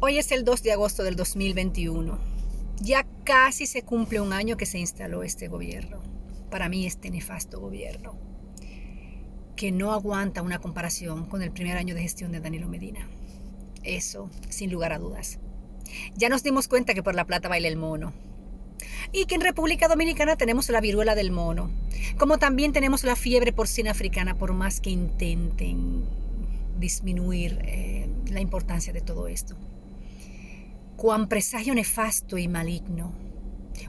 Hoy es el 2 de agosto del 2021. Ya casi se cumple un año que se instaló este gobierno. Para mí este nefasto gobierno, que no aguanta una comparación con el primer año de gestión de Danilo Medina. Eso, sin lugar a dudas. Ya nos dimos cuenta que por la plata baila el mono. Y que en República Dominicana tenemos la viruela del mono. Como también tenemos la fiebre porcina africana, por más que intenten disminuir eh, la importancia de todo esto cuán presagio nefasto y maligno.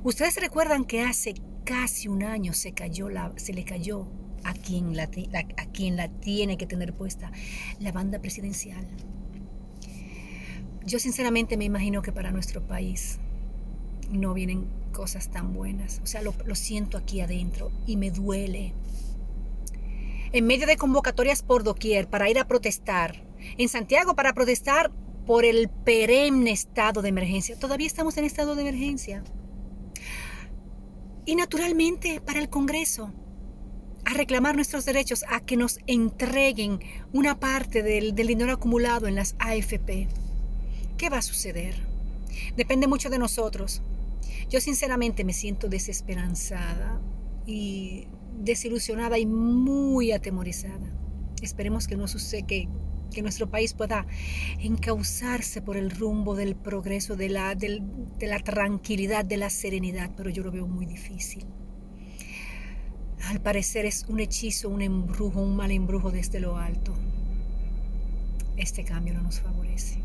Ustedes recuerdan que hace casi un año se, cayó se le cayó a quien, la, a quien la tiene que tener puesta, la banda presidencial. Yo sinceramente me imagino que para nuestro país no vienen cosas tan buenas. O sea, lo, lo siento aquí adentro y me duele. En medio de convocatorias por doquier para ir a protestar, en Santiago para protestar por el perenne estado de emergencia. Todavía estamos en estado de emergencia. Y naturalmente para el Congreso, a reclamar nuestros derechos, a que nos entreguen una parte del, dinero acumulado en las AFP. ¿Qué va a suceder? Depende mucho de nosotros. Yo sinceramente me siento desesperanzada y desilusionada y muy atemorizada. Esperemos que no suceda, que nuestro país pueda encauzarse por el rumbo del progreso, de la, de la tranquilidad, de la serenidad, pero yo lo veo muy difícil. Al parecer es un hechizo, un embrujo, un mal embrujo desde lo alto. Este cambio no nos favorece.